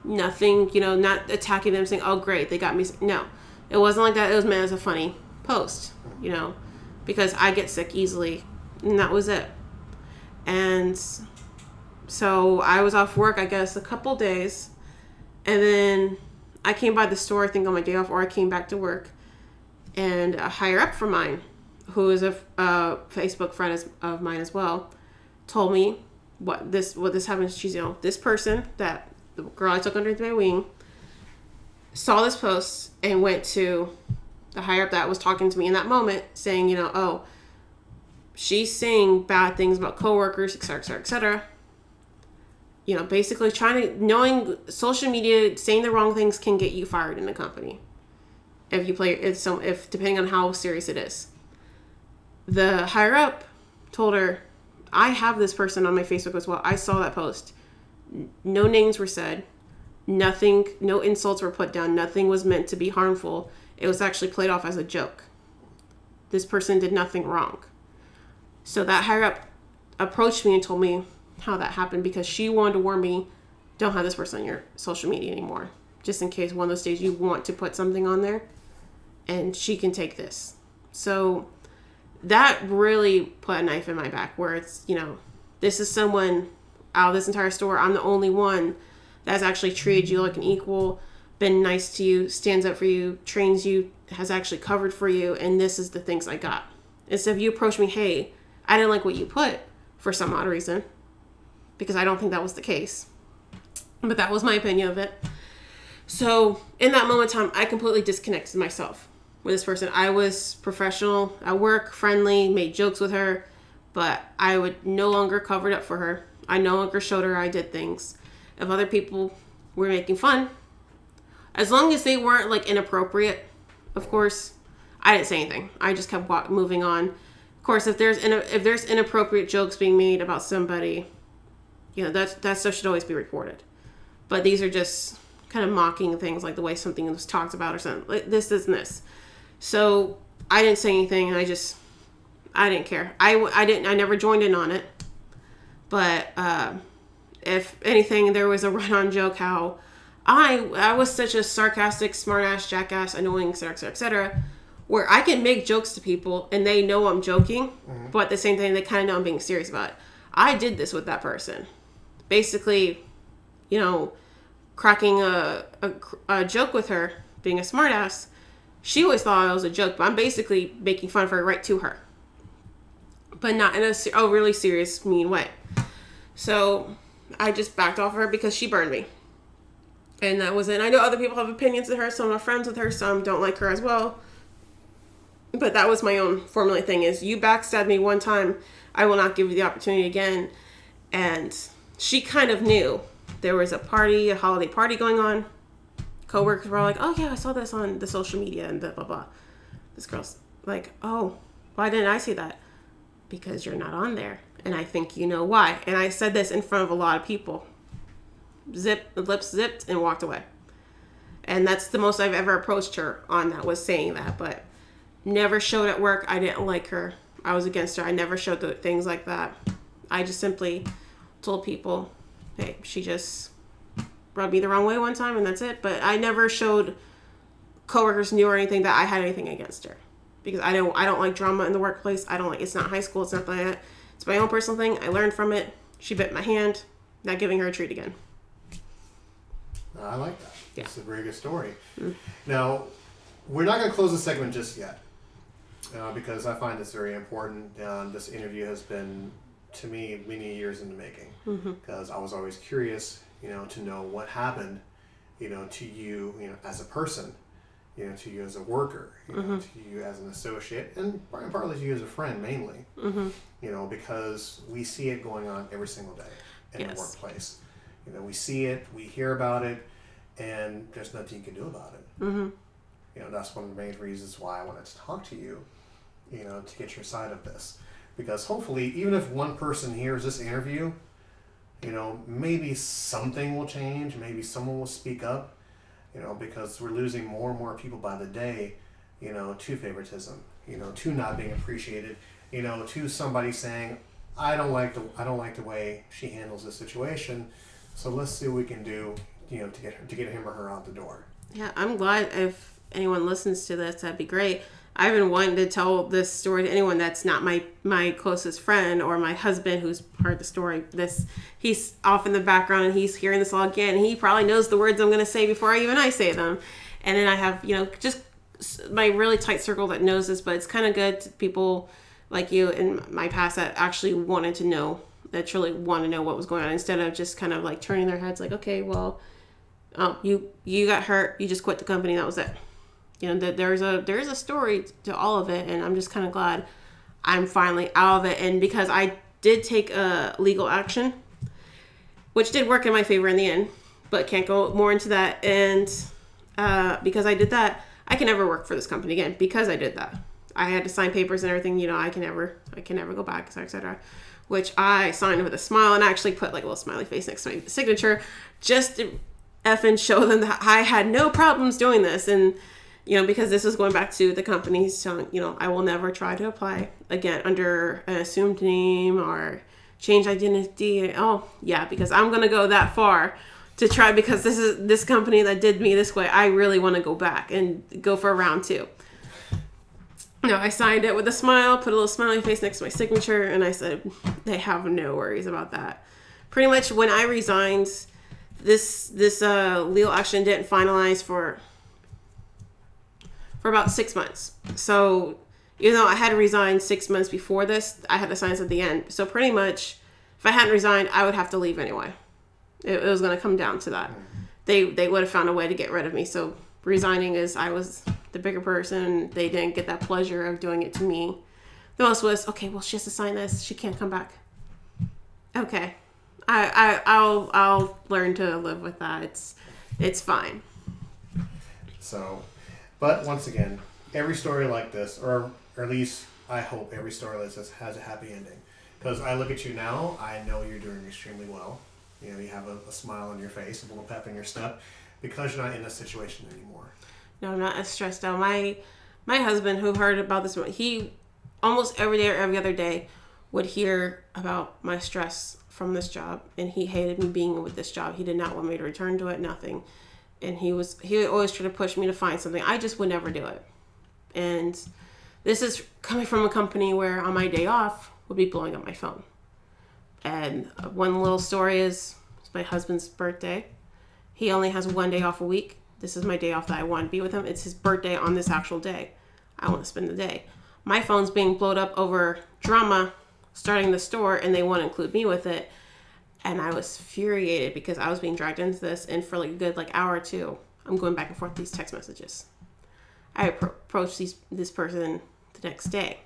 B: Nothing, you know, not attacking them saying, oh, great, they got me. No, it wasn't like that. It was meant as a funny post, you know, because I get sick easily, and that was it. And so I was off work, I guess, a couple days, and then I came by the store, I think on my day off, or I came back to work, and a higher up from mine, who is a, a Facebook friend of mine as well, told me what this what this happened. She's you know this person that the girl I took under my wing saw this post and went to the higher up that was talking to me in that moment, saying, you know, oh, she's saying bad things about coworkers, et cetera, et cetera, et cetera. You know, basically trying to knowing social media saying the wrong things can get you fired in a company. If you play if some if depending on how serious it is. The higher up told her, I have this person on my Facebook as well. I saw that post. No names were said. Nothing no insults were put down. Nothing was meant to be harmful. It was actually played off as a joke. This person did nothing wrong. So that higher up approached me and told me how that happened because she wanted to warn me don't have this person on your social media anymore. Just in case one of those days you want to put something on there and she can take this. So that really put a knife in my back where it's you know this is someone out of this entire store i'm the only one that's actually treated you like an equal, been nice to you, stands up for you, trains you, has actually covered for you, and this is the things I got. Instead of you approach me, hey, I didn't like what you put for some odd reason, because I don't think that was the case. But that was my opinion of it. So in that moment time, I completely disconnected myself with this person. I was professional at work, friendly, made jokes with her, but I would no longer covered up for her. I no longer showed her I did things if other people were making fun, as long as they weren't like inappropriate, of course, I didn't say anything. I just kept walk- moving on. Of course, if there's in- if there's inappropriate jokes being made about somebody, you know that that stuff should always be reported. But these are just kind of mocking things like the way something was talked about or something like this, this, and this. So I didn't say anything. I just I didn't care. I I didn't I never joined in on it. But uh, if anything, there was a run-on joke how I I was such a sarcastic, smartass, jackass, annoying, etc., etc., etc., where I can make jokes to people and they know I'm joking, mm-hmm. but at the same time they kind of know I'm being serious about it. I did this with that person, basically, you know, cracking a, a, a joke with her, being a smartass. She always thought it was a joke, but I'm basically making fun of her right to her, but not in a, a really serious, mean way. So I just backed off of her because she burned me. And that was it. I know other people have opinions of her. Some are friends with her. Some don't like her as well. But that was my own formula thing is you backstabbed me one time. I will not give you the opportunity again. And she kind of knew there was a party, a holiday party going on. Coworkers were like, oh yeah, I saw this on the social media and blah, blah, blah. This girl's like, oh, why didn't I see that? Because you're not on there. And I think you know why. And I said this in front of a lot of people. Zip, lips zipped, and walked away. And that's the most I've ever approached her on that was saying that. But never showed at work. I didn't like her. I was against her. I never showed the things like that. I just simply told people, hey, she just rubbed me the wrong way one time and that's it. But I never showed coworkers knew or anything that I had anything against her. Because I don't I don't like drama in the workplace. I don't like it's not high school, it's not that. It's my own personal thing. I learned from it. She bit my hand. Not giving her a treat again.
A: I like that.
B: Yeah.
A: It's a very good story. Now, we're not going to close the segment just yet uh, because I find this very important. Um, this interview has been, to me, many years in the making because I was always curious, you know, to know what happened, you know, to you, you know, as a person, you know, to you as a worker, you know, to you as an associate, and partly to you as a friend, mainly, you know, because we see it going on every single day in the workplace. You know, we see it, we hear about it, and there's nothing you can do about it. Mm-hmm. You know, that's one of the main reasons why I wanted to talk to you, you know, to get your side of this. Because hopefully, even if one person hears this interview, you know, maybe something will change, maybe someone will speak up, you know, because we're losing more and more people by the day, you know, to favoritism, you know, to not being appreciated, you know, to somebody saying, I don't like the I don't like the way she handles this situation, so let's see what we can do, you know, to get her to get him or her out the door.
B: Yeah, I'm glad if anyone listens to this, that'd be great. I've been wanting to tell this story to anyone that's not my my closest friend or my husband who's part of the story. This he's off in the background and he's hearing this all again. He probably knows the words I'm going to say before I even I say them. And then I have you know just my really tight circle that knows this, but it's kind of good to people like you in my past that actually wanted to know that truly want to know what was going on instead of just kind of like turning their heads like okay well oh you you got hurt you just quit the company that was it you know that there's a there's a story to all of it and i'm just kind of glad i'm finally out of it. And because i did take a legal action which did work in my favor in the end but can't go more into that. And uh, because i did that i can never work for this company again because i did that. I had to sign papers and everything you know i can never i can never go back etc etc which i signed with a smile and I actually put like a little smiley face next to my signature just to effing show them that i had no problems doing this. And you know because this is going back to the companies telling you know i will never try to apply again under an assumed name or change identity. Oh yeah because i'm going to go that far to try because this is this company that did me this way i really want to go back and go for a round two. No i signed it with a smile put a little smiley face next to my signature and i said they have no worries about that. Pretty much when i resigned this this uh legal action didn't finalize for for about six months. So even though I had resigned six months before this, I had to sign at the end. So pretty much, if I hadn't resigned, I would have to leave anyway. It, it was going to come down to that. They they would have found a way to get rid of me. So resigning is I was the bigger person. They didn't get that pleasure of doing it to me. The most was okay. Well, she has to sign this. She can't come back. Okay, I I I'll I'll learn to live with that. It's it's fine.
A: So, but once again, every story like this, or, or at least I hope every story like this has a happy ending. Because I look at you now, I know you're doing extremely well. You know, you have a, a smile on your face, a little pep in your step, because you're not in this situation anymore.
B: No, I'm not as stressed out. My my husband, who heard about this, he almost every day or every other day would hear about my stress from this job, and he hated me being with this job. He did not want me to return to it. Nothing, and he was he always try to push me to find something. I just would never do it, and this is coming from a company where on my day off would be blowing up my phone. And one little story is it's my husband's birthday. He only has one day off a week. This is my day off that I want to be with him. It's his birthday on this actual day. I want to spend the day. My phone's being blown up over drama starting the store, and they want to include me with it. And I was furiated because I was being dragged into this, and for like a good like hour or two, I'm going back and forth these text messages. I appro- approached these this person the next day.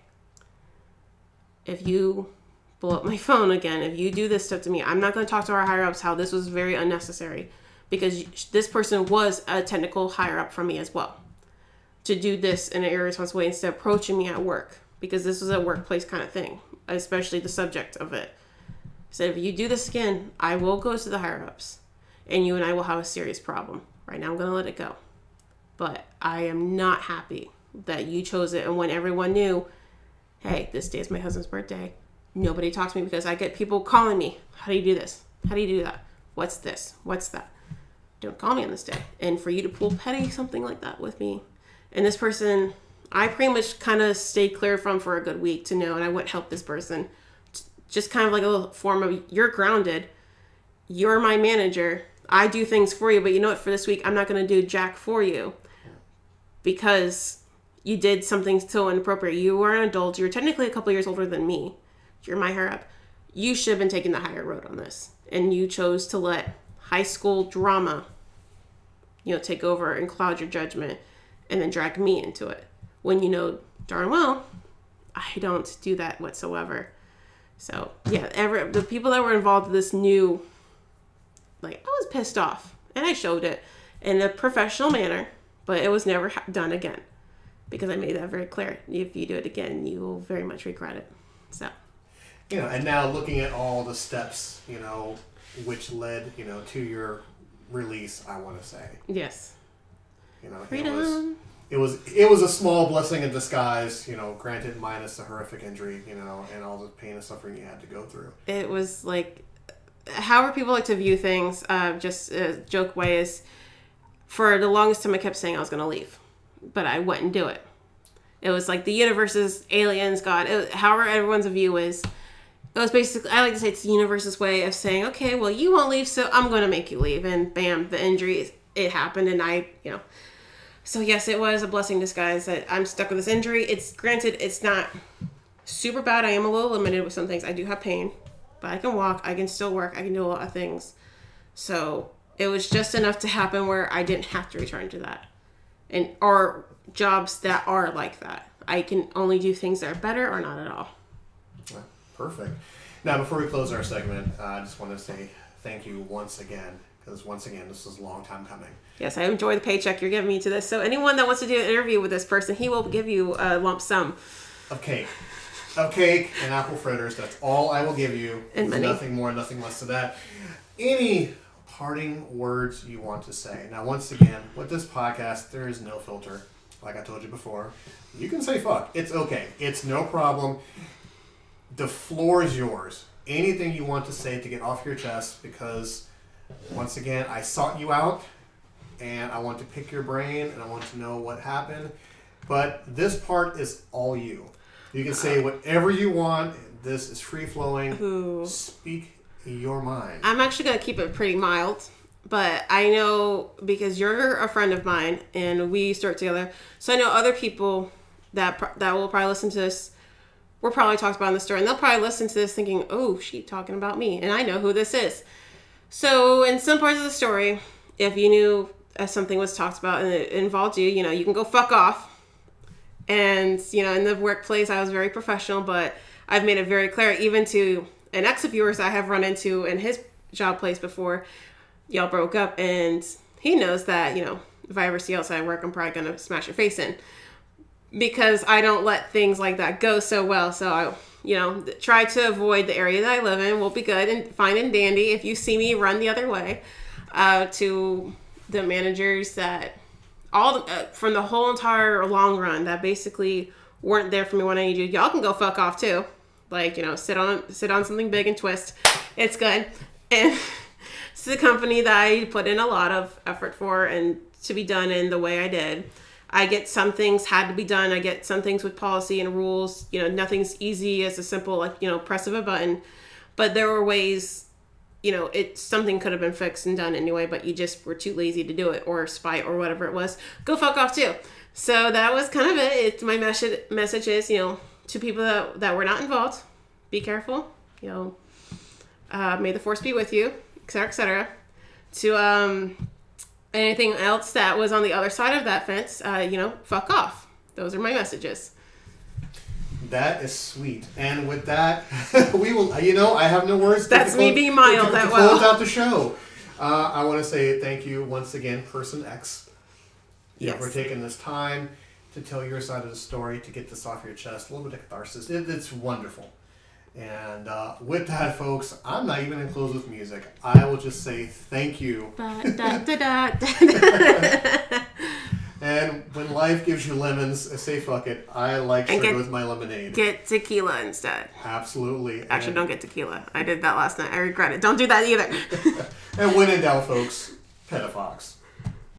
B: If you blow up my phone again, if you do this stuff to me, I'm not going to talk to our higher ups how this was very unnecessary because this person was a technical higher up from me as well. to do this in an irresponsible way instead of approaching me at work because this was a workplace kind of thing, especially the subject of it. Said if you do this again, I will go to the higher ups, and you and I will have a serious problem. Right now, I'm gonna let it go, but I am not happy that you chose it. And when everyone knew, hey, this day is my husband's birthday, nobody talks to me because I get people calling me. How do you do this? How do you do that? What's this? What's that? Don't call me on this day. And for you to pull petty something like that with me, and this person, I pretty much kind of stayed clear from for a good week to know, and I wouldn't help this person. Just kind of like a little form of you're grounded. You're my manager. I do things for you, but you know what? For this week, I'm not going to do jack for you because you did something so inappropriate. You were an adult. You're technically a couple years older than me. You're my higher up. You should have been taking the higher road on this, and you chose to let high school drama, you know, take over and cloud your judgment, and then drag me into it. When you know darn well, I don't do that whatsoever. So yeah, every the people that were involved in this knew, like I was pissed off, and I showed it in a professional manner, but it was never ha- done again because I made that very clear. If you do it again, you will very much regret it. So,
A: You know, and now looking at all the steps, you know, which led, you know, to your release, I want to say,
B: yes.
A: you know, it was,
B: Freedom.
A: It was it was a small blessing in disguise, you know, granted minus the horrific injury, you know, and all the pain and suffering you had to go through.
B: It was like, however people like to view things, uh, just a joke way is, for the longest time I kept saying I was going to leave, but I wouldn't do it. It was like the universe's aliens, God, it, however everyone's view is. It was basically, I like to say it's the universe's way of saying, okay, well, you won't leave, so I'm going to make you leave. And bam, the injury, it happened, and I, you know. So, yes, it was a blessing disguise that I'm stuck with this injury. It's granted, it's not super bad. I am a little limited with some things. I do have pain, but I can walk, I can still work, I can do a lot of things. So, it was just enough to happen where I didn't have to return to that. And, or jobs that are like that. I can only do things that are better or not at all.
A: Perfect. Now, before we close our segment, uh, I just want to say thank you once again, because once again, this was a long time coming.
B: Yes, I enjoy the paycheck you're giving me to this. So anyone that wants to do an interview with this person, he will give you a lump sum.
A: Of cake. Of cake and apple fritters. That's all I will give you.
B: And money.
A: Nothing more, nothing less to that. Any parting words you want to say? Now, once again, with this podcast, there is no filter. Like I told you before, you can say fuck. It's okay. It's no problem. The floor is yours. Anything you want to say to get off your chest, because once again, I sought you out and I want to pick your brain and I want to know what happened. But this part is all you. You can say uh-huh. whatever you want. This is free flowing.
B: Ooh.
A: Speak your mind.
B: I'm actually going to keep it pretty mild, but I know because you're a friend of mine and we used to work together. So I know other people that that will probably listen to this. We're probably talked about in the story, and they'll probably listen to this thinking, "Oh, she talking about me," and I know who this is. So in some parts of the story, if you knew uh, something was talked about and it involved you, you know, you can go fuck off. And you know, in the workplace, I was very professional, but I've made it very clear, even to an ex of yours I have run into in his job place before. Y'all broke up, and he knows that you know if I ever see you outside work, I'm probably gonna smash your face in because I don't let things like that go so well. So I, you know, try to avoid the area that I live in. We'll be good and fine and dandy. If you see me run the other way, uh, to the managers that all the, uh, from the whole entire long run that basically weren't there for me when I need you. Y'all can go fuck off too. Like you know, sit on sit on something big and twist. It's good. And it's a company that I put in a lot of effort for and to be done in the way I did. I get some things had to be done. I get some things with policy and rules. You know, nothing's easy as a simple like you know press of a button. But there were ways you know, it something could have been fixed and done anyway, but you just were too lazy to do it or spite or whatever it was. Go fuck off too. So that was kind of it. It's my message. Message is, you know, to people that that were not involved, be careful. You know, uh, may the force be with you, etc., etc. To um, anything else that was on the other side of that fence, uh, you know, fuck off. Those are my messages.
A: That is sweet. And with that, we will. You know, I have no words.
B: That's
A: to
B: me being mild that well.
A: close out the show. Uh, I want to say thank you once again, Person X,
B: Yes.
A: for taking this time to tell your side of the story, to get this off your chest, a little bit of catharsis. It, it's wonderful. And uh, with that, folks, I'm not even going to close with music. I will just say thank you.
B: Ba, da, da, da, da.
A: And when life gives you lemons, uh, say fuck it. I like
B: And
A: sugar
B: get-
A: with my lemonade.
B: get tequila instead.
A: Absolutely.
B: Actually,
A: and,
B: don't get tequila. I did that last night. I regret it. Don't do that either.
A: And when in doubt, folks, pet a fox.